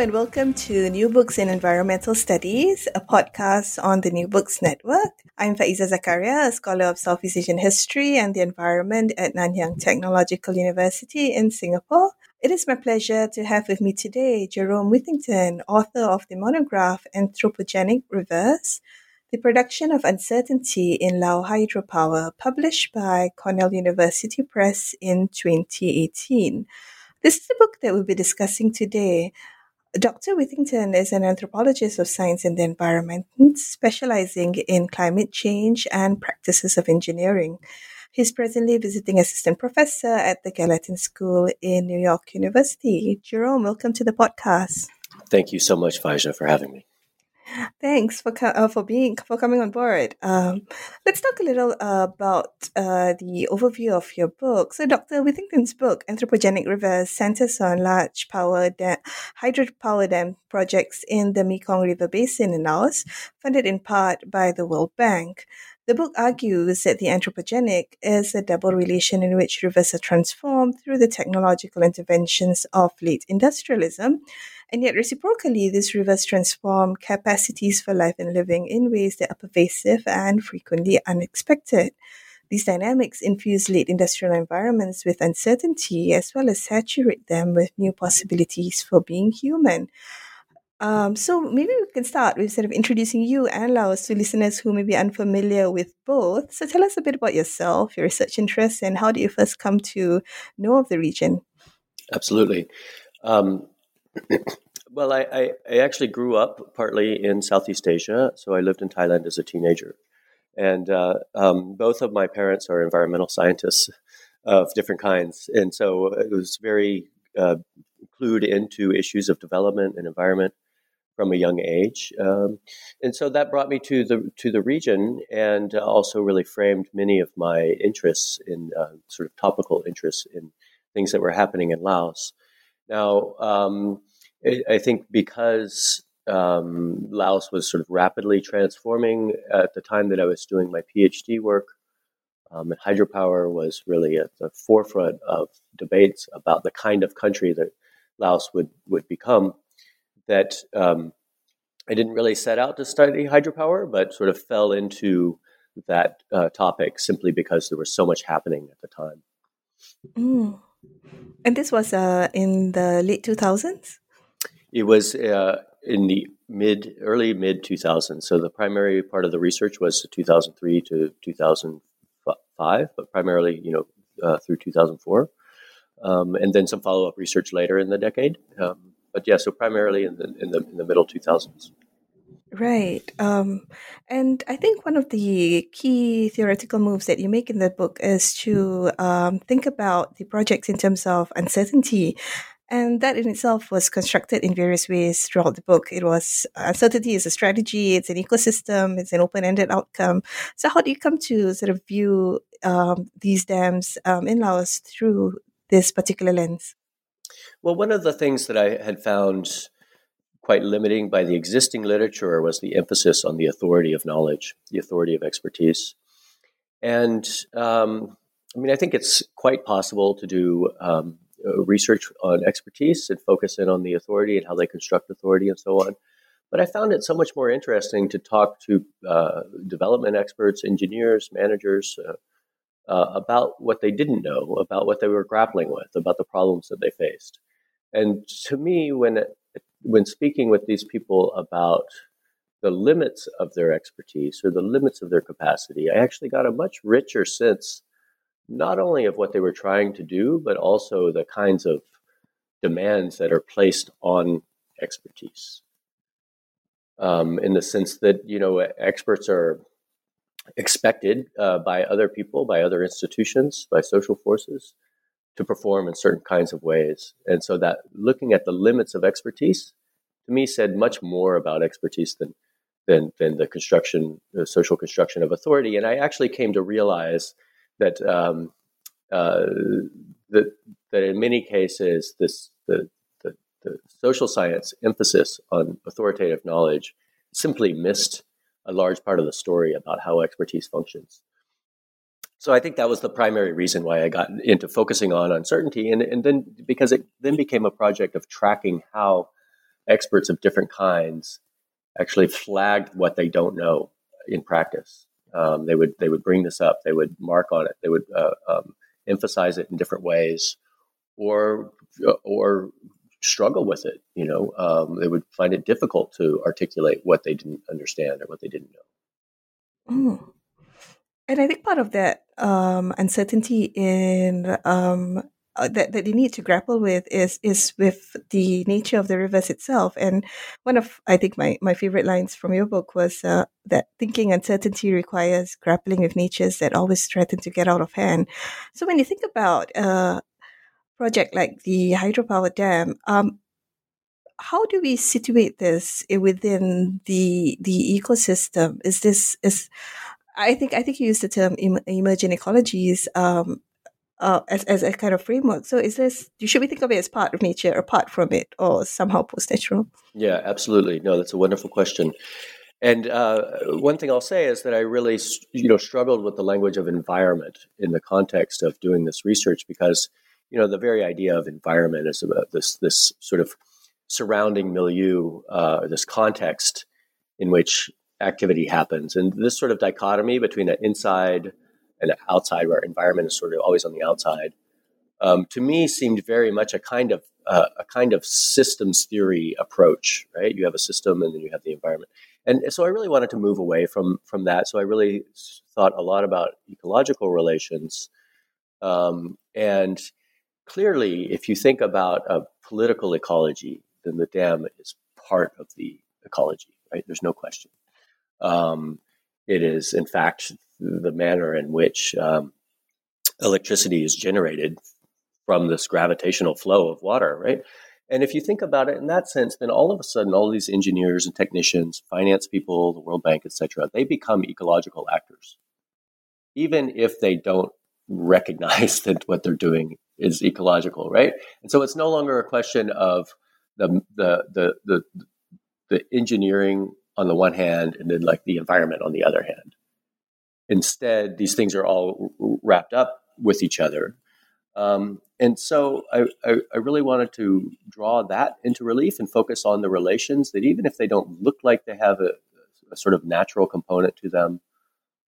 And welcome to New Books in Environmental Studies, a podcast on the New Books Network. I'm Faizah Zakaria, a scholar of Southeast Asian history and the environment at Nanyang Technological University in Singapore. It is my pleasure to have with me today Jerome Whitington, author of the monograph Anthropogenic Rivers, the production of uncertainty in Lao hydropower, published by Cornell University Press in 2018. This is the book that we'll be discussing today. Dr. Whitington is an anthropologist of science and the environment, specializing in climate change and practices of engineering. He's presently visiting assistant professor at the Gallatin School in New York University. Jerome, welcome to the podcast. Thank you so much, Faizah, for having me. Thanks for uh, for being for coming on board. Um, let's talk a little uh, about uh, the overview of your book. So, Dr. Whitington's book, Anthropogenic Rivers, centers on large power dam, hydropower dam projects in the Mekong River Basin in Laos, funded in part by the World Bank. The book argues that the anthropogenic is a double relation in which rivers are transformed through the technological interventions of late industrialism and yet, reciprocally, these rivers transform capacities for life and living in ways that are pervasive and frequently unexpected. These dynamics infuse late industrial environments with uncertainty as well as saturate them with new possibilities for being human. Um, so maybe we can start with sort of introducing you and Laos to listeners who may be unfamiliar with both. So tell us a bit about yourself, your research interests, and how did you first come to know of the region? Absolutely. Um, well, I, I, I, actually grew up partly in Southeast Asia, so I lived in Thailand as a teenager. And uh, um, both of my parents are environmental scientists of different kinds. And so it was very uh, clued into issues of development and environment from a young age. Um, and so that brought me to the, to the region and also really framed many of my interests in uh, sort of topical interests in things that were happening in Laos. Now, um, I think because um, Laos was sort of rapidly transforming at the time that I was doing my PhD work, um, and hydropower was really at the forefront of debates about the kind of country that Laos would, would become, that um, I didn't really set out to study hydropower, but sort of fell into that uh, topic simply because there was so much happening at the time. Mm. And this was uh, in the late 2000s? It was uh, in the mid, early mid 2000s. So the primary part of the research was 2003 to 2005, but primarily, you know, uh, through 2004. Um, and then some follow up research later in the decade. Um, but yeah, so primarily in the, in the, in the middle 2000s. Right. Um, and I think one of the key theoretical moves that you make in the book is to um, think about the projects in terms of uncertainty. And that in itself was constructed in various ways throughout the book. It was uncertainty is a strategy, it's an ecosystem, it's an open ended outcome. So, how do you come to sort of view um, these dams um, in Laos through this particular lens? Well, one of the things that I had found quite limiting by the existing literature was the emphasis on the authority of knowledge, the authority of expertise. And um, I mean, I think it's quite possible to do um, research on expertise and focus in on the authority and how they construct authority and so on. But I found it so much more interesting to talk to uh, development experts, engineers, managers uh, uh, about what they didn't know, about what they were grappling with, about the problems that they faced. And to me, when when speaking with these people about the limits of their expertise or the limits of their capacity, I actually got a much richer sense not only of what they were trying to do, but also the kinds of demands that are placed on expertise. Um, in the sense that you know experts are expected uh, by other people, by other institutions, by social forces to perform in certain kinds of ways. And so that looking at the limits of expertise to me said much more about expertise than than, than the construction, the social construction of authority. And I actually came to realize that um, uh, that that in many cases this the, the, the social science emphasis on authoritative knowledge simply missed a large part of the story about how expertise functions. So I think that was the primary reason why I got into focusing on uncertainty, and, and then because it then became a project of tracking how experts of different kinds actually flagged what they don't know in practice. Um, they would they would bring this up, they would mark on it, they would uh, um, emphasize it in different ways, or or struggle with it. You know, um, they would find it difficult to articulate what they didn't understand or what they didn't know. Mm. And I think part of that um, uncertainty in um, uh, that that they need to grapple with is is with the nature of the rivers itself. And one of I think my my favorite lines from your book was uh, that thinking uncertainty requires grappling with natures that always threaten to get out of hand. So when you think about a project like the hydropower dam, um, how do we situate this within the the ecosystem? Is this is I think I think you used the term emerging ecologies. Um, uh, as, as a kind of framework. So is this, should we think of it as part of nature, apart from it, or somehow post-natural? Yeah, absolutely. No, that's a wonderful question. And uh, one thing I'll say is that I really, you know, struggled with the language of environment in the context of doing this research because, you know, the very idea of environment is about this this sort of surrounding milieu, uh, this context in which activity happens, and this sort of dichotomy between an inside and outside, where our environment is sort of always on the outside, um, to me seemed very much a kind of uh, a kind of systems theory approach. Right, you have a system, and then you have the environment, and so I really wanted to move away from from that. So I really thought a lot about ecological relations, um, and clearly, if you think about a political ecology, then the dam is part of the ecology. Right, there's no question. Um, it is, in fact, the manner in which um, electricity is generated from this gravitational flow of water, right? And if you think about it in that sense, then all of a sudden, all these engineers and technicians, finance people, the World Bank, etc., they become ecological actors, even if they don't recognize that what they're doing is ecological, right? And so it's no longer a question of the the the the, the engineering on the one hand and then like the environment on the other hand. Instead, these things are all wrapped up with each other. Um, and so I, I, I, really wanted to draw that into relief and focus on the relations that even if they don't look like they have a, a sort of natural component to them,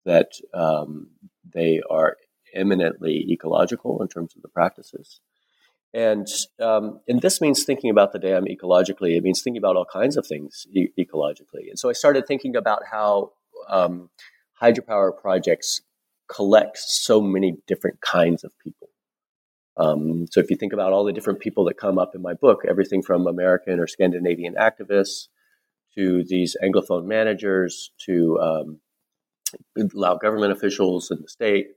that um, they are eminently ecological in terms of the practices. And um, and this means thinking about the dam ecologically. It means thinking about all kinds of things e- ecologically. And so I started thinking about how um, hydropower projects collect so many different kinds of people. Um, so if you think about all the different people that come up in my book, everything from American or Scandinavian activists to these Anglophone managers to um, Lao government officials in the state,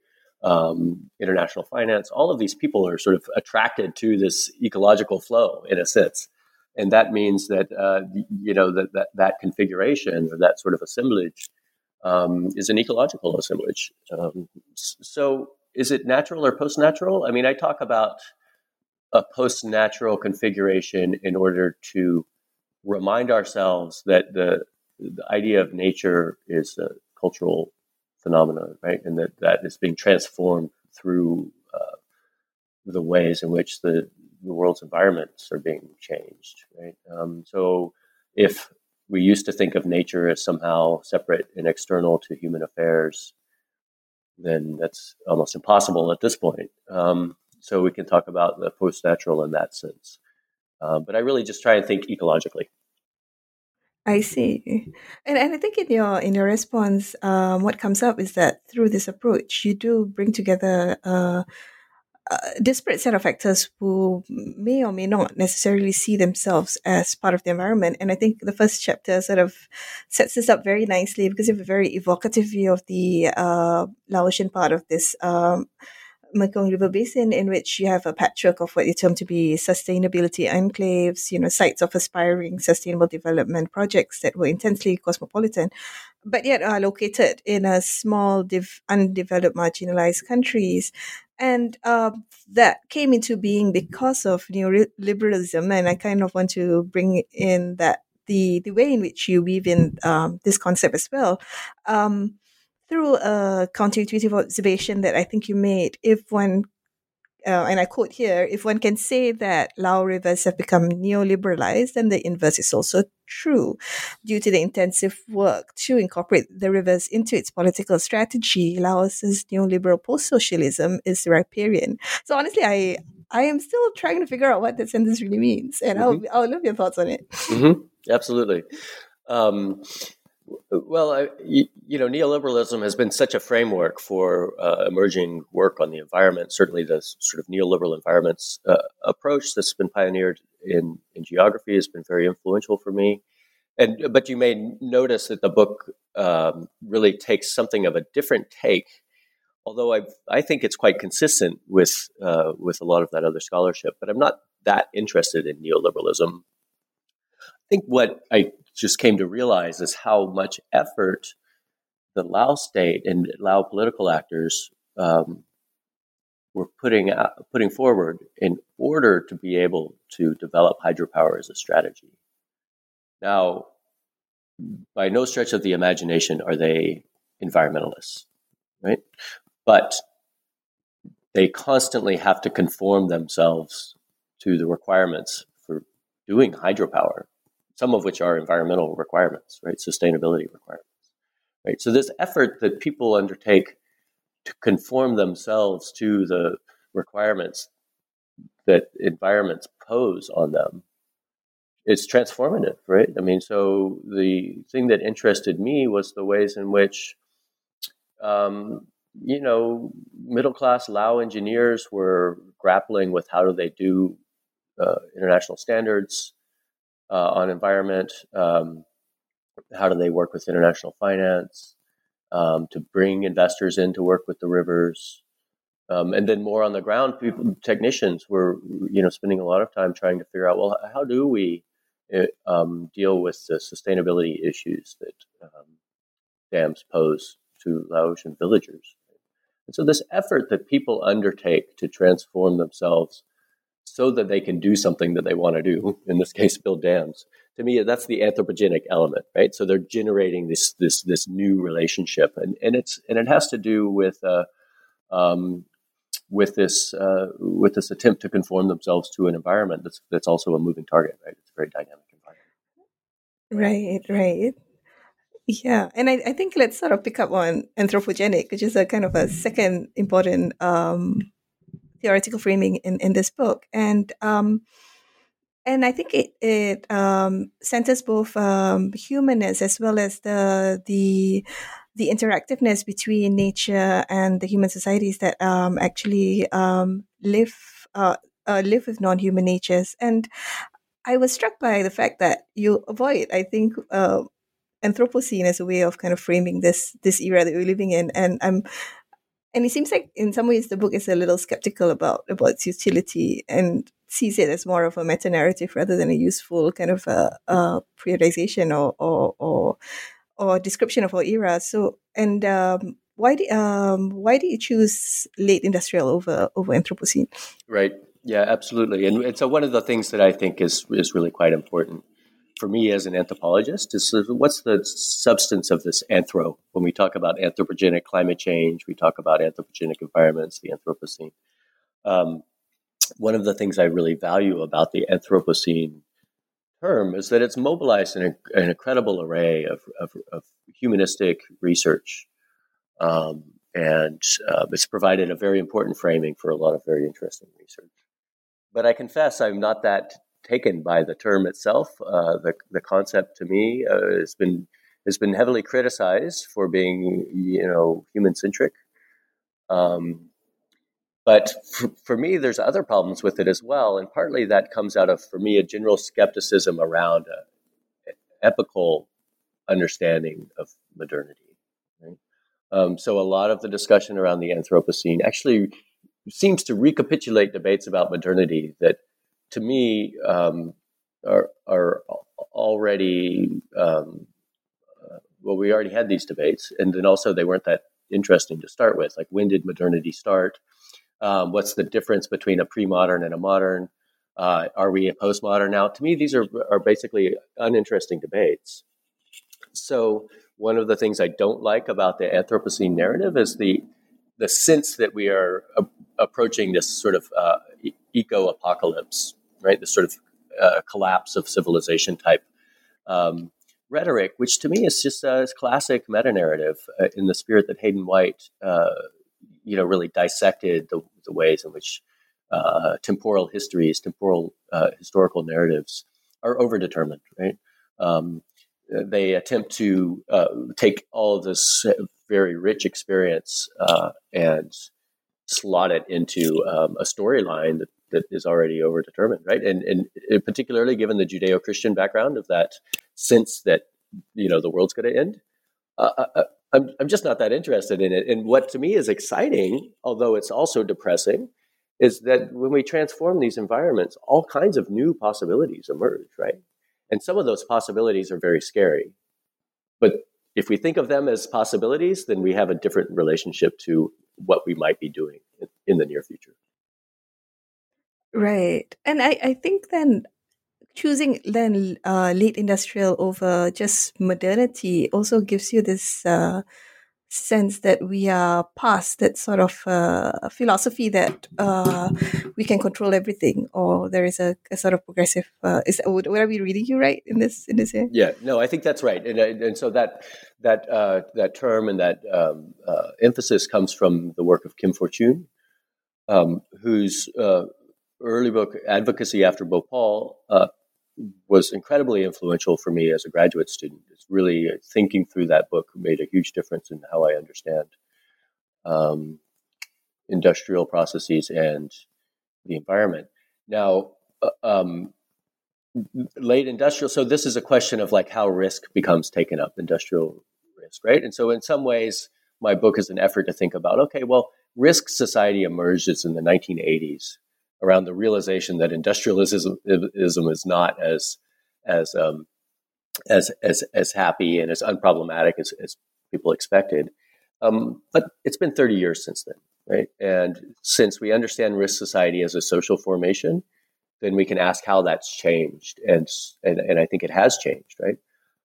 um, international finance, all of these people are sort of attracted to this ecological flow in a sense. And that means that, uh, you know, that, that, that configuration or that sort of assemblage um, is an ecological assemblage. Um, so, is it natural or post natural? I mean, I talk about a post natural configuration in order to remind ourselves that the, the idea of nature is a cultural phenomenon, right? And that that is being transformed through uh, the ways in which the, the world's environments are being changed, right? Um, so, if we used to think of nature as somehow separate and external to human affairs, then that's almost impossible at this point. Um, so we can talk about the post-natural in that sense. Uh, but I really just try and think ecologically. I see, and and I think in your in your response, um, what comes up is that through this approach, you do bring together a disparate set of actors who may or may not necessarily see themselves as part of the environment. And I think the first chapter sort of sets this up very nicely because you have a very evocative view of the uh, Laotian part of this um, Mekong River Basin, in which you have a patchwork of what you term to be sustainability enclaves, you know, sites of aspiring sustainable development projects that were intensely cosmopolitan, but yet are located in a small, div- undeveloped, marginalized countries. And uh, that came into being because of neoliberalism. And I kind of want to bring in that the, the way in which you weave in um, this concept as well. Um, through a counterintuitive observation that I think you made, if one, uh, and I quote here, if one can say that Lao rivers have become neoliberalized, then the inverse is also true. Due to the intensive work to incorporate the rivers into its political strategy, Laos's neoliberal post-socialism is riparian. So honestly, I I am still trying to figure out what that sentence really means, and mm-hmm. I'll I'll love your thoughts on it. Mm-hmm. Absolutely. Um, well, I, you, know, neoliberalism has been such a framework for uh, emerging work on the environment. Certainly, the sort of neoliberal environments uh, approach that's been pioneered in, in geography has been very influential for me. And but you may notice that the book um, really takes something of a different take, although I I think it's quite consistent with uh, with a lot of that other scholarship. But I'm not that interested in neoliberalism. I think what I just came to realize is how much effort the Lao state and Lao political actors um, were putting out, putting forward in order to be able to develop hydropower as a strategy. Now, by no stretch of the imagination are they environmentalists, right? But they constantly have to conform themselves to the requirements for doing hydropower some of which are environmental requirements, right? Sustainability requirements, right? So this effort that people undertake to conform themselves to the requirements that environments pose on them is transformative, right? I mean, so the thing that interested me was the ways in which, um, you know, middle class Lao engineers were grappling with how do they do uh, international standards, uh, on environment. Um, how do they work with international finance um, to bring investors in to work with the rivers? Um, and then more on the ground, people, technicians were, you know, spending a lot of time trying to figure out, well, how do we uh, um, deal with the sustainability issues that um, dams pose to Laotian villagers? And so, this effort that people undertake to transform themselves so that they can do something that they want to do. In this case, build dams. To me, that's the anthropogenic element, right? So they're generating this this this new relationship, and and it's and it has to do with uh, um, with this uh, with this attempt to conform themselves to an environment that's that's also a moving target, right? It's a very dynamic environment. Right, right. Yeah, and I, I think let's sort of pick up on anthropogenic, which is a kind of a second important um, theoretical framing in, in this book. And um, and I think it it um, centers both um, humanness as well as the the the interactiveness between nature and the human societies that um, actually um, live uh, uh, live with non-human natures. And I was struck by the fact that you avoid, I think, uh, Anthropocene as a way of kind of framing this this era that we're living in. And I'm and it seems like in some ways the book is a little skeptical about about its utility and sees it as more of a meta narrative rather than a useful kind of a, a periodization or, or or or description of our era. So and um, why do um, why do you choose late industrial over over Anthropocene? Right. Yeah, absolutely. And, and so one of the things that I think is is really quite important for me as an anthropologist is what's the substance of this anthro? When we talk about anthropogenic climate change we talk about anthropogenic environments the anthropocene. Um, one of the things i really value about the anthropocene term is that it's mobilized an, an incredible array of, of, of humanistic research. Um, and uh, it's provided a very important framing for a lot of very interesting research. But i confess i'm not that taken by the term itself. Uh, the the concept to me uh, has been has been heavily criticized for being you know human centric. Um, but for, for, me, there's other problems with it as well, and partly that comes out of, for me, a general skepticism around an epical understanding of modernity. Um, so a lot of the discussion around the Anthropocene actually seems to recapitulate debates about modernity that, to me, um, are are already um, uh, well. We already had these debates, and then also they weren't that interesting to start with. Like, when did modernity start? Um, what's the difference between a pre-modern and a modern? Uh, are we a postmodern now? To me, these are are basically uninteresting debates. So, one of the things I don't like about the Anthropocene narrative is the the sense that we are a- approaching this sort of uh, eco apocalypse, right? This sort of uh, collapse of civilization type um, rhetoric, which to me is just a classic meta narrative uh, in the spirit that Hayden White, uh, you know, really dissected the, the ways in which uh, temporal histories, temporal uh, historical narratives are overdetermined, right? Um, they attempt to uh, take all of this very rich experience and slot it into um, a storyline that, that is already overdetermined, right? And, and particularly given the Judeo-Christian background of that sense that you know the world's going to end, uh, uh, uh, I'm I'm just not that interested in it. And what to me is exciting, although it's also depressing, is that when we transform these environments, all kinds of new possibilities emerge, right? And some of those possibilities are very scary. But if we think of them as possibilities, then we have a different relationship to what we might be doing in, in the near future. Right. And I, I think then choosing then uh, late industrial over just modernity also gives you this uh, sense that we are past that sort of uh, philosophy that uh, we can control everything, or there is a, a sort of progressive. Uh, is that, would, would I be reading you right in this in this here? Yeah, no, I think that's right, and and so that that uh, that term and that um, emphasis comes from the work of Kim Fortun, um, whose early book Advocacy After Bhopal was incredibly influential for me as a graduate student. It's really thinking through that book made a huge difference in how I understand um, industrial processes and the environment. Now, uh, um, late industrial. So this is a question of like how risk becomes taken up, industrial risk, right? And so in some ways, my book is an effort to think about okay, well, risk society emerges in the 1980s around the realization that industrialism is not as as um, as as as happy and as unproblematic as, as people expected. Um, but it's been 30 years since then, right? And since we understand risk society as a social formation, then we can ask how that's changed, and and, and I think it has changed, right?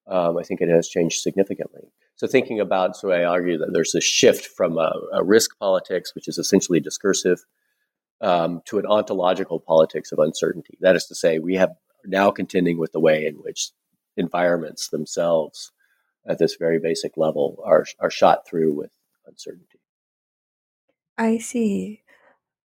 Um, I think it has changed significantly. So thinking about, so I argue that there's a shift from a, a risk politics, which is essentially discursive, um, to an ontological politics of uncertainty. That is to say, we have now contending with the way in which environments themselves, at this very basic level, are are shot through with uncertainty. I see.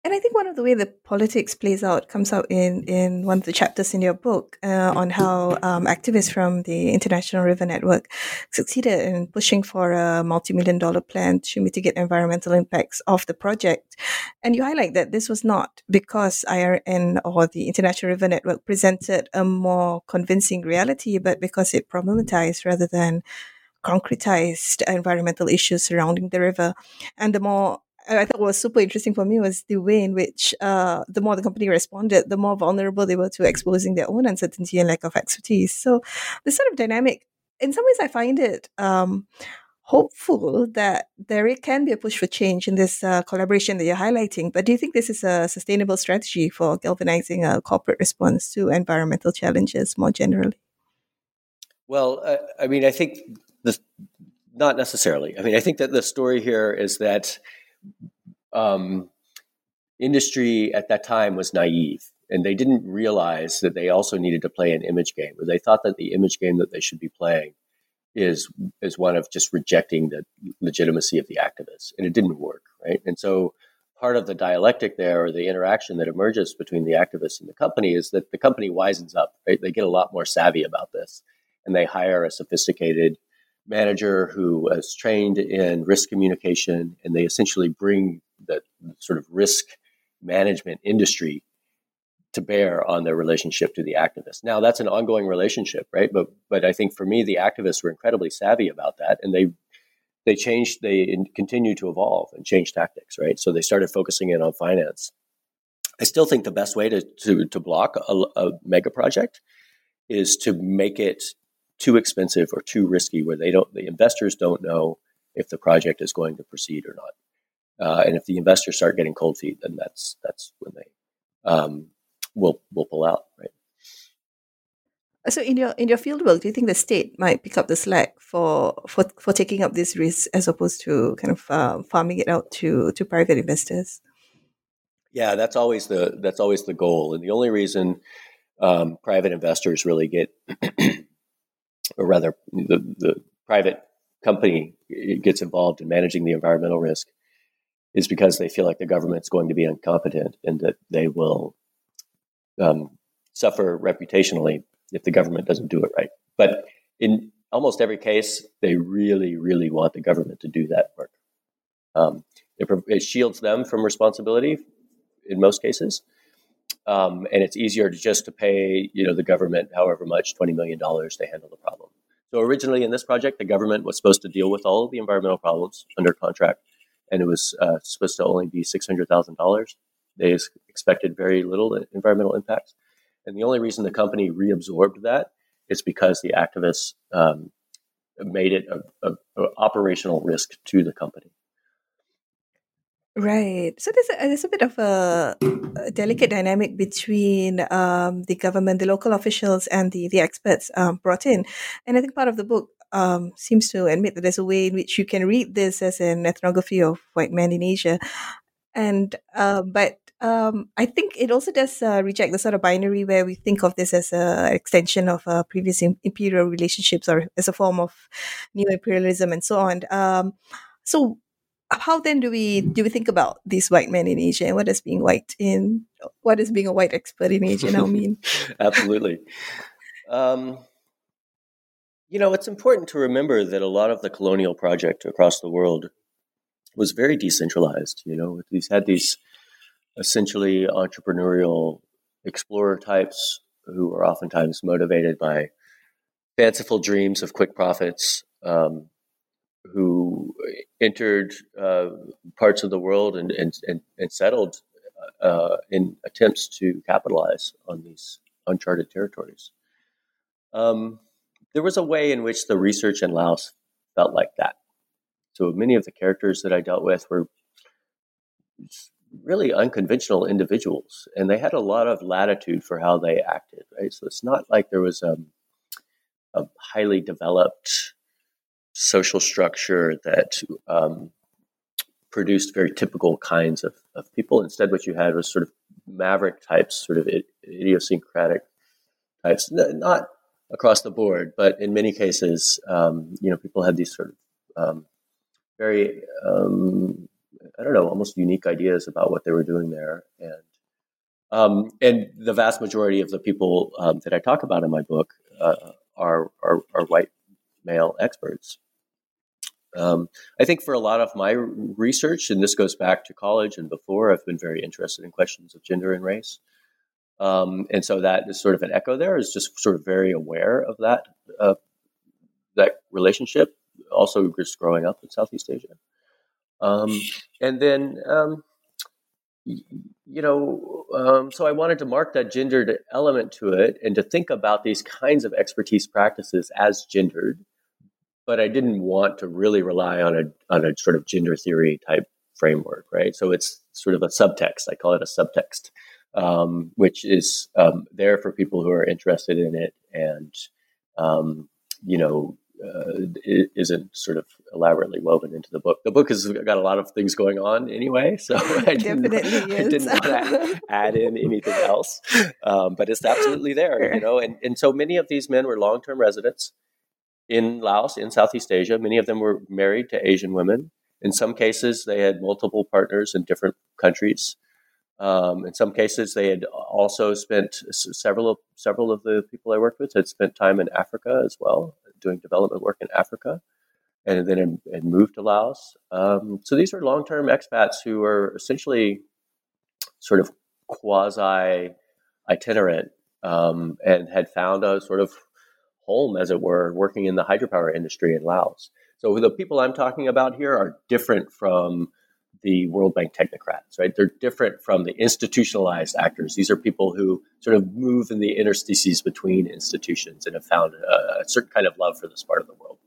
And I think one of the way the politics plays out comes out in, in one of the chapters in your book uh, on how um, activists from the International River Network succeeded in pushing for a multi-million dollar plan to mitigate environmental impacts of the project. And you highlight that this was not because IRN or the International River Network presented a more convincing reality, but because it problematized rather than concretized environmental issues surrounding the river. And the more I thought was super interesting for me was the way in which uh, the more the company responded, the more vulnerable they were to exposing their own uncertainty and lack of expertise. So this sort of dynamic, in some ways, I find it um, hopeful that there can be a push for change in this uh, collaboration that you're highlighting. But do you think this is a sustainable strategy for galvanizing a corporate response to environmental challenges more generally? Well, uh, I mean, I think this, not necessarily. I mean, I think that the story here is that um, industry at that time was naive and they didn't realize that they also needed to play an image game they thought that the image game that they should be playing is is one of just rejecting the legitimacy of the activists and it didn't work right? And so part of the dialectic there or the interaction that emerges between the activists and the company is that the company wisens up right? They get a lot more savvy about this and they hire a sophisticated manager who was trained in risk communication, and they essentially bring the sort of risk management industry to bear on their relationship to the activists. Now that's an ongoing relationship, right? But but I think for me, the activists were incredibly savvy about that, and they they changed, they continue to evolve and change tactics, right? So they started focusing in on finance. I still think the best way to to, to block a, a mega project is to make it too expensive or too risky, where they don't, the investors don't know if the project is going to proceed or not. Uh, and if the investors start getting cold feet, then that's that's when they um, will will pull out, right? So in your in your fieldwork, do you think the state might pick up the slack for for, for taking up this risk as opposed to kind of uh, farming it out to to private investors? Yeah, that's always the that's always the goal, and the only reason um, private investors really get, or rather, the the private company gets involved in managing the environmental risk is because they feel like the government's going to be incompetent and that they will um, suffer reputationally if the government doesn't do it right. But in almost every case, they really, really want the government to do that work. Um, it, it, shields them from responsibility in most cases, um, and it's easier to just to pay you know the government however much twenty million dollars to handle the problem. So originally in this project, the government was supposed to deal with all of the environmental problems under contract, and it was uh, supposed to only be six hundred thousand dollars. They expected very little environmental impacts, and the only reason the company reabsorbed that is because the activists um, made it a, a, a operational risk to the company. Right. So there's a, there's a bit of a, a delicate dynamic between um, the government, the local officials, and the the experts um, brought in. And I think part of the book um, seems to admit that there's a way in which you can read this as an ethnography of white men in Asia, and uh, but um, I think it also does uh, reject the sort of binary where we think of this as an extension of uh, previous imperial relationships or as a form of neo imperialism and so on. Um, so how then do we do we think about these white men in Asia and what does being white in what does being a white expert in Asia now mean? Absolutely. Um, you know, it's important to remember that a lot of the colonial project across the world was very decentralized. You know, these had these essentially entrepreneurial explorer types who are oftentimes motivated by fanciful dreams of quick profits. Um, who entered uh, parts of the world and, and, and, and settled uh, in attempts to capitalize on these uncharted territories. Um, there was a way in which the research in Laos felt like that. So many of the characters that I dealt with were really unconventional individuals, and they had a lot of latitude for how they acted. Right, so it's not like there was um, a highly developed social structure that um, produced very typical kinds of, of people. Instead, what you had was sort of maverick types, sort of idiosyncratic types, not across the board, but in many cases, um, you know, people had these sort of um, very, um, I don't know, almost unique ideas about what they were doing there. And um, and the vast majority of the people um, that I talk about in my book uh, are, are, are white male experts. Um, I think for a lot of my research, and this goes back to college and before, I've been very interested in questions of gender and race. Um, and so that is sort of an echo there, is just sort of very aware of that, uh, that relationship, also just growing up in Southeast Asia. Um, and then, um, you know, um, so I wanted to mark that gendered element to it and to think about these kinds of expertise practices as gendered but I didn't want to really rely on a on a sort of gender theory type framework, right? So it's sort of a subtext. I call it a subtext, um, which is um, there for people who are interested in it, and um, you know, uh, it isn't sort of elaborately woven into the book. The book has got a lot of things going on anyway, so I didn't, I didn't want to add in anything else. Um, but it's absolutely there, you know. And and so many of these men were long term residents in Laos, in Southeast Asia. Many of them were married to Asian women. In some cases, they had multiple partners in different countries. Um, in some cases, they had also spent several of several of the people I worked with had spent time in Africa as well, doing development work in Africa, and then had moved to Laos. Um, so these are long-term expats who are essentially sort of quasi itinerant um, and had found a sort of home, as it were, working in the hydropower industry in Laos. So the people I'm talking about here are different from the World Bank technocrats, right? They're different from the institutionalized actors. These are people who sort of move in the interstices between institutions and have found a, a certain kind of love for this part of the world.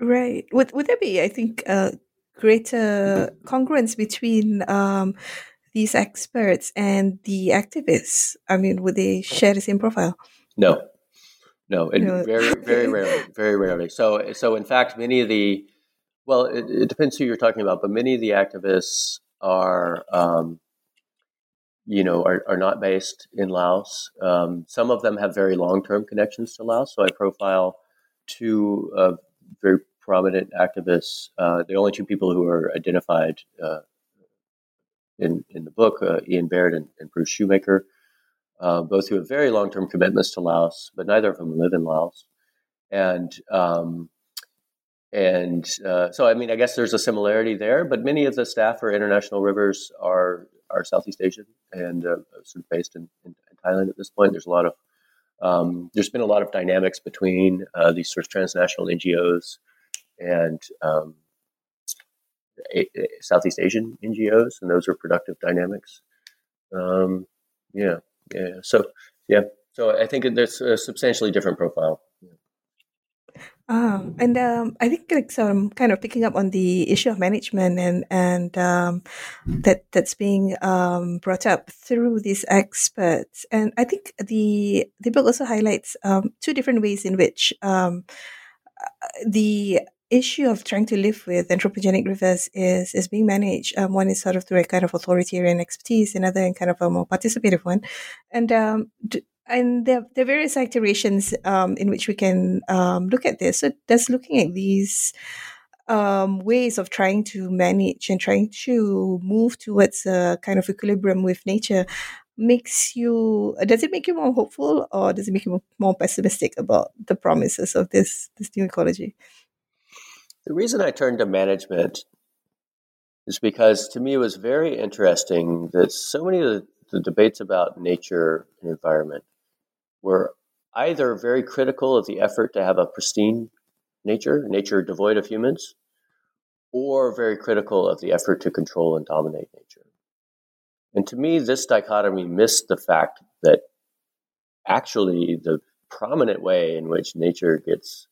Right. Would would there be, I think, a greater congruence between um, these experts and the activists? I mean, would they share the same profile? No, no, and no. very, very rarely, very rarely. So, so in fact, many of the well, it, it, depends who you're talking about, but many of the activists are, um, you know, are, are not based in Laos. Um, some of them have very long-term connections to Laos. So I profile two uh, very prominent activists. Uh, the only two people who are identified uh, in in the book, uh, Ian Baird and, and Bruce Shoemaker, uh, both who have very long-term commitments to Laos, but neither of them live in Laos. And um, and uh, so, I mean, I guess there's a similarity there, but many of the staff for International Rivers are are Southeast Asian and uh, sort of based in, in, in, Thailand at this point. There's a lot of um, there's been a lot of dynamics between uh, these sort of transnational NGOs and um, a, a Southeast Asian NGOs, and those are productive dynamics. Um, yeah, yeah. So yeah, so I think there's a substantially different profile. Um, and um, I think like so I'm kind of picking up on the issue of management and and um, that that's being um, brought up through these experts. And I think the the book also highlights um, two different ways in which um, the issue of trying to live with anthropogenic rivers is is being managed. Um, one is sort of through a kind of authoritarian expertise, another in kind of a more participative one. And um, and there, there are various iterations um, in which we can um, look at this. So just looking at these um, ways of trying to manage and trying to move towards a kind of equilibrium with nature makes you does it make you more hopeful or does it make you more pessimistic about the promises of this this new ecology the reason i turned to management is because to me it was very interesting that so many of the, the debates about nature and environment were either very critical of the effort to have a pristine nature, nature devoid of humans, or very critical of the effort to control and dominate nature. And to me, this dichotomy missed the fact that actually the prominent way in which nature gets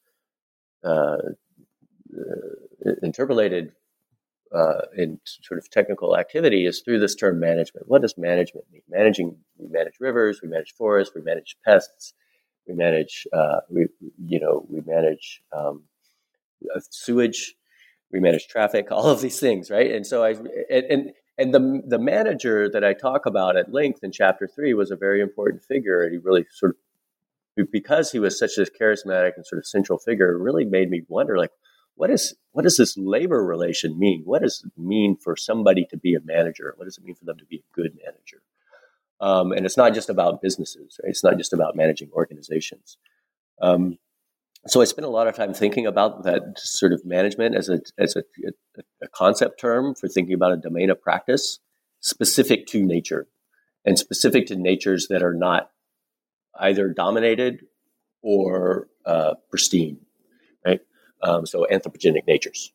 uh, interpolated uh, in sort of technical activity is through this term management. What does management mean? Managing, we manage rivers, we manage forests, we manage pests, we manage, uh, we, you know, we manage um, uh, sewage, we manage traffic, all of these things, right? And so I, and, and, and the, the manager that I talk about at length in chapter three was a very important figure. And he really sort of, because he was such a charismatic and sort of central figure, really made me wonder, like, what is what does this labor relation mean? What does it mean for somebody to be a manager? What does it mean for them to be a good manager? Um, and it's not just about businesses, right? It's not just about managing organizations. Um, so I spent a lot of time thinking about that sort of management as a as a, a, a concept term for thinking about a domain of practice specific to nature and specific to natures that are not either dominated or uh, pristine? Um, so anthropogenic natures.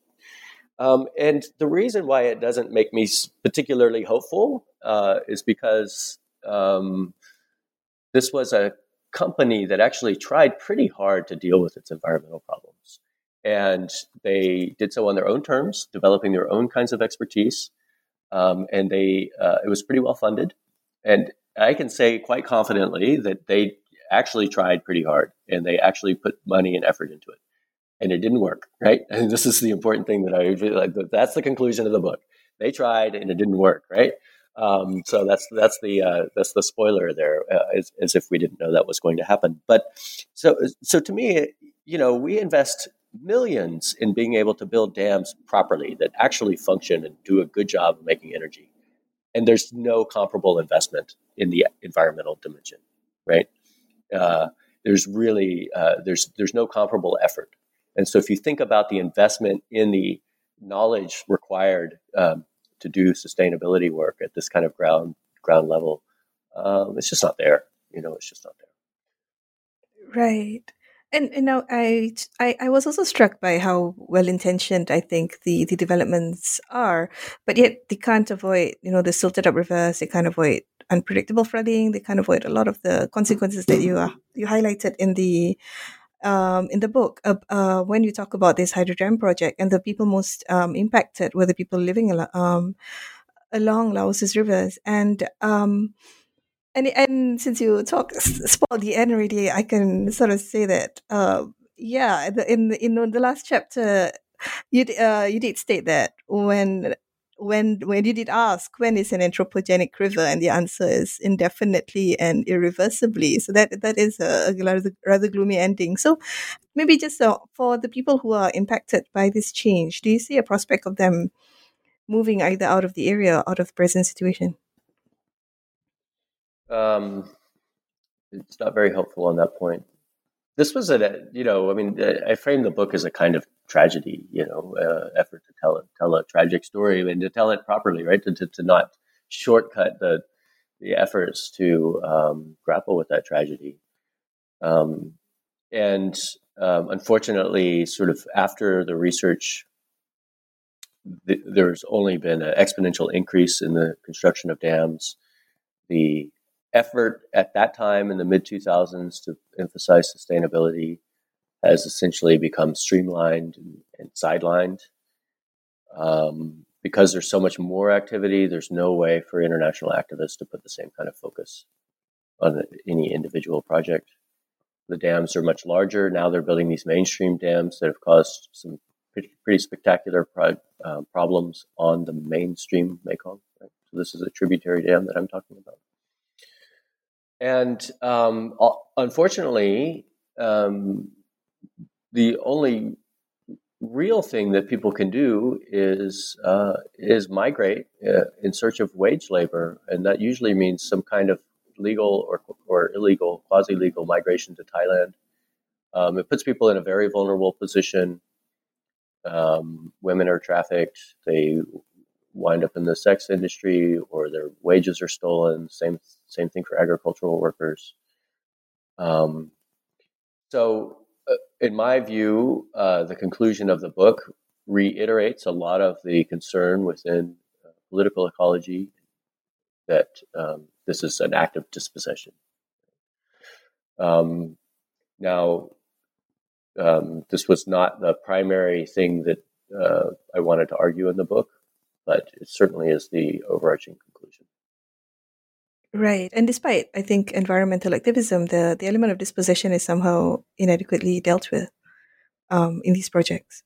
Um, and the reason why it doesn't make me particularly hopeful uh, is because um, this was a company that actually tried pretty hard to deal with its environmental problems. And they did so on their own terms, developing their own kinds of expertise. Um, and they uh, it was pretty well funded. And I can say quite confidently that they actually tried pretty hard and they actually put money and effort into it and it didn't work, right? And this is the important thing that I like. That's the conclusion of the book. They tried and it didn't work, right? Um, so that's that's the uh, that's the spoiler there, uh, as, as if we didn't know that was going to happen. But so so to me, you know, we invest millions in being able to build dams properly that actually function and do a good job of making energy, and there's no comparable investment in the environmental dimension, right? Uh, there's really uh, there's there's no comparable effort and so if you think about the investment in the knowledge required um, to do sustainability work at this kind of ground ground level. Um, it's just not there. You know, it's just not there. Right. And you know, I, I I was also struck by how well intentioned I think the the developments are, but yet they can't avoid you know the silted up rivers. They can't avoid unpredictable flooding. They can't avoid a lot of the consequences that you are, you highlighted in the um, in the book uh, uh, when you talk about this hydro dam project and the people most um, impacted were the people living al- um, along Laos's rivers. And um, and and since you talk spoil the end already, I can sort of say that uh, yeah, the, in in the last chapter, you uh, you did state that when when when you did ask when is an anthropogenic river, and the answer is indefinitely and irreversibly. So that that is a, rather, rather gloomy ending. So maybe just uh, for the people who are impacted by this change, do you see a prospect of them moving either out of the area or out of the present situation? Um, it's not very helpful on that point. This was a, you know, I mean, I framed the book as a kind of tragedy, you know, uh, effort to tell it, tell a tragic story and to tell it properly, right? To, to, to not shortcut the the efforts to um, grapple with that tragedy. Um, and um, unfortunately, sort of after the research, th- there's only been an exponential increase in the construction of dams. The effort at that time in the mid 2000s to emphasize sustainability has essentially become streamlined and, and sidelined. Um, because there's so much more activity, there's no way for international activists to put the same kind of focus on any individual project. The dams are much larger. Now they're building these mainstream dams that have caused some pretty, pretty spectacular pro- uh, problems on the mainstream Mekong. Right? So this is a tributary dam that I'm talking about. And um, unfortunately, um, the only real thing that people can do is uh, is migrate uh, in search of wage labor, and that usually means some kind of legal or or illegal, quasi legal migration to Thailand. Um, it puts people in a very vulnerable position. Um, women are trafficked. They wind up in the sex industry or their wages are stolen. Same same thing for agricultural workers. Um, so, in my view, uh, the conclusion of the book reiterates a lot of the concern within uh, political ecology that um, this is an act of dispossession. Um, now, um, this was not the primary thing that uh, I wanted to argue in the book but it certainly is the overarching. Right. And despite, I think, environmental activism, the, the element of dispossession is somehow inadequately dealt with um, in these projects.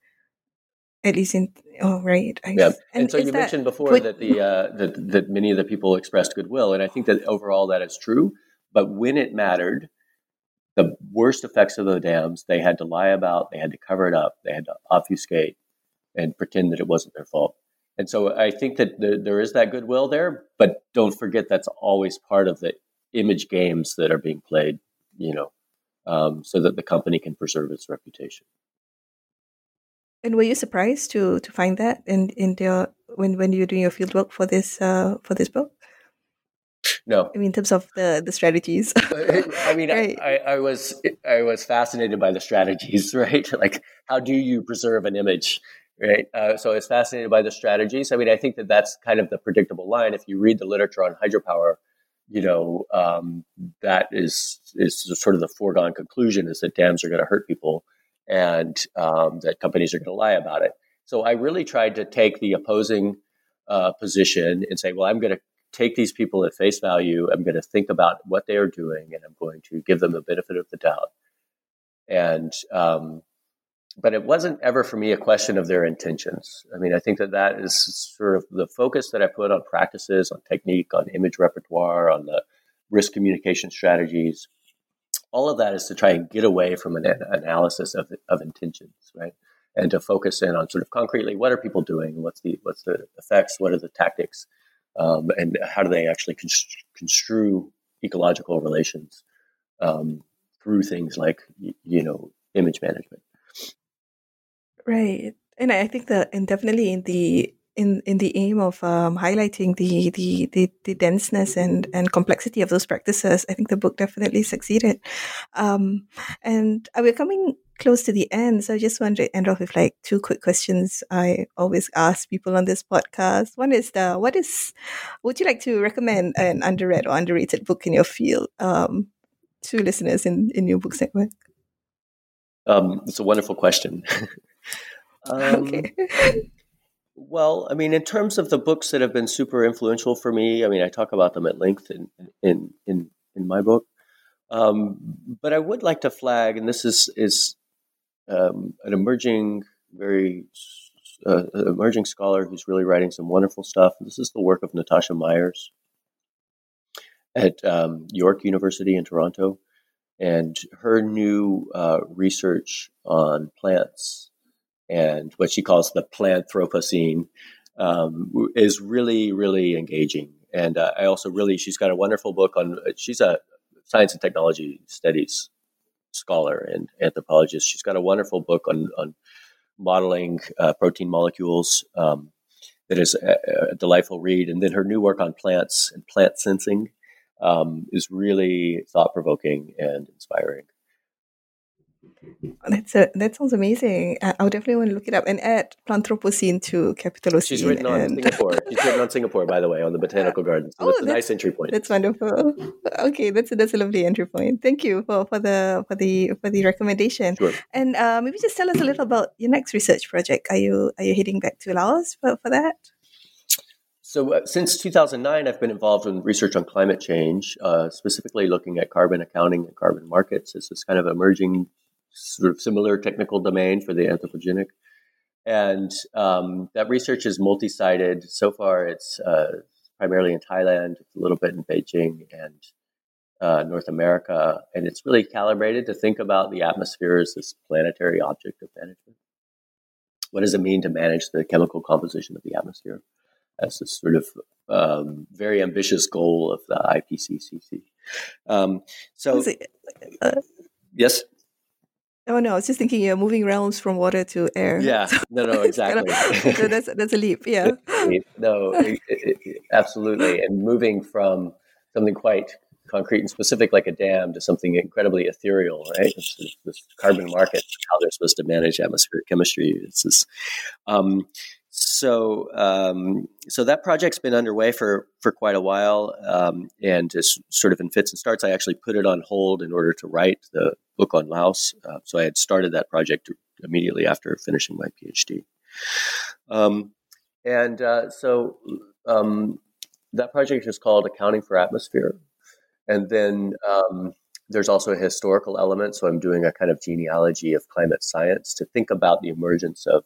At least in, oh, right. I, yeah. And, and so you mentioned before that, the, uh, that, that many of the people expressed goodwill. And I think that overall that is true. But when it mattered, the worst effects of the dams, they had to lie about, they had to cover it up, they had to obfuscate and pretend that it wasn't their fault. And so I think that there, there is that goodwill there, but don't forget that's always part of the image games that are being played, you know, um, so that the company can preserve its reputation. And were you surprised to to find that in in the when when you're doing your fieldwork for this uh, for this book? No, I mean in terms of the the strategies. I mean, right. I, I, I was I was fascinated by the strategies, right? Like, how do you preserve an image? Right? Uh, so was fascinated by the strategies. I mean, I think that that's kind of the predictable line. If you read the literature on hydropower, you know um, that is is sort of the foregone conclusion is that dams are going to hurt people, and um, that companies are going to lie about it. So I really tried to take the opposing uh, position and say, well, I'm going to take these people at face value. I'm going to think about what they are doing, and I'm going to give them the benefit of the doubt. And um, but it wasn't ever for me a question of their intentions. I mean, I think that that is sort of the focus that I put on practices, on technique, on image repertoire, on the risk communication strategies. All of that is to try and get away from an analysis of, of intentions, right? And to focus in on sort of concretely what are people doing, what's the what's the effects, what are the tactics, um, and how do they actually construe ecological relations um, through things like you know image management. Right. And I think that, and definitely in the in in the aim of um, highlighting the, the the the denseness and and complexity of those practices, I think the book definitely succeeded. Um, and we're coming close to the end, so I just want to end off with like two quick questions I always ask people on this podcast. One is the what is would you like to recommend an underread or underrated book in your field um, to listeners in in New Books Network? Um, it's a wonderful question. um, okay. Well, I mean, in terms of the books that have been super influential for me, I mean, I talk about them at length in in in, in my book. Um, but I would like to flag, and this is is um, an emerging, very uh, emerging scholar who's really writing some wonderful stuff. This is the work of Natasha Myers at um, York University in Toronto, and her new uh, research on plants and what she calls the planthropocene um, is really, really engaging. And uh, I also really, she's got a wonderful book on, she's a science and technology studies scholar and anthropologist. She's got a wonderful book on, on modeling uh, protein molecules um, that is a, a, delightful read. And then her new work on plants and plant sensing um, is really thought provoking and inspiring. That's a, that sounds amazing. I, I would definitely want to look it up and add Planthropocene to Capitalocene. She's written on and... Singapore. She's written on Singapore, by the way, on the Botanical Gardens. So oh, that's a nice entry point. That's wonderful. Okay, that's a, that's a lovely entry point. Thank you for, for the for the for the recommendation. Sure. And uh, maybe just tell us a little about your next research project. Are you are you heading back to Laos for, for that? So, uh, since 2009, I've been involved in research on climate change, uh, specifically looking at carbon accounting and carbon markets. It's this kind of emerging sort of similar technical domain for the anthropogenic. And um, that research is multi-sited. So far, it's uh, primarily in Thailand, a little bit in Beijing and uh, North America, and it's really calibrated to think about the atmosphere as this planetary object of management. What does it mean to manage the chemical composition of the atmosphere? As this sort of um, very ambitious goal of the IPCC. Um, so, uh, yes. Oh no, I was just thinking you're moving realms from water to air. Yeah, no, no, exactly. kind of, that's that's a leap. Yeah. no, it, it, absolutely, and moving from something quite concrete and specific like a dam to something incredibly ethereal, right? This carbon market, how they're supposed to manage atmospheric chemistry. It's this. Um, so, um, so that project's been underway for for quite a while, um, and is sort of in fits and starts. I actually put it on hold in order to write the book on Laos. Uh, so I had started that project immediately after finishing my PhD, um, and uh, so um, that project is called Accounting for Atmosphere, and then. Um, there's also a historical element, so I'm doing a kind of genealogy of climate science to think about the emergence of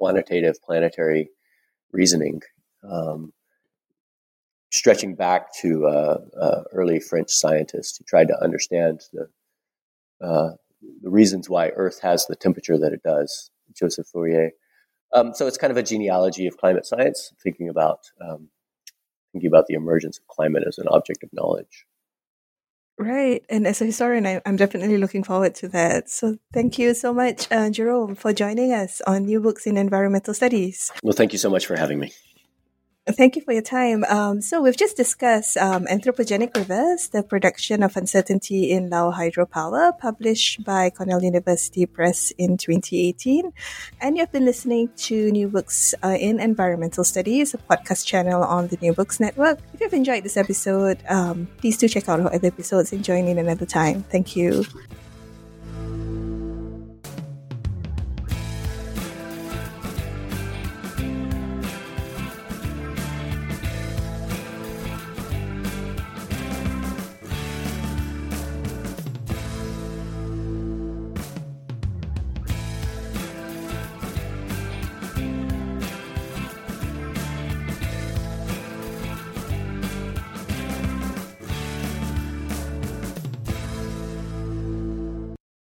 quantitative planetary reasoning, um, stretching back to uh, uh, early French scientists who tried to understand the uh, the reasons why Earth has the temperature that it does. Joseph Fourier. Um, so it's kind of a genealogy of climate science, thinking about um, thinking about the emergence of climate as an object of knowledge. Right. And as a historian, I, am definitely looking forward to that. So thank you so much, uh, Jerome, for joining us on New Books in Environmental Studies. Well, thank you so much for having me. Thank you for your time. Um, so we've just discussed um, Anthropogenic Rivers, the production of uncertainty in Lao hydropower, published by Cornell University Press in 2018. And you've been listening to New Books uh, in Environmental Studies, a podcast channel on the New Books Network. If you've enjoyed this episode, um, please do check out our other episodes and join in another time. Thank you.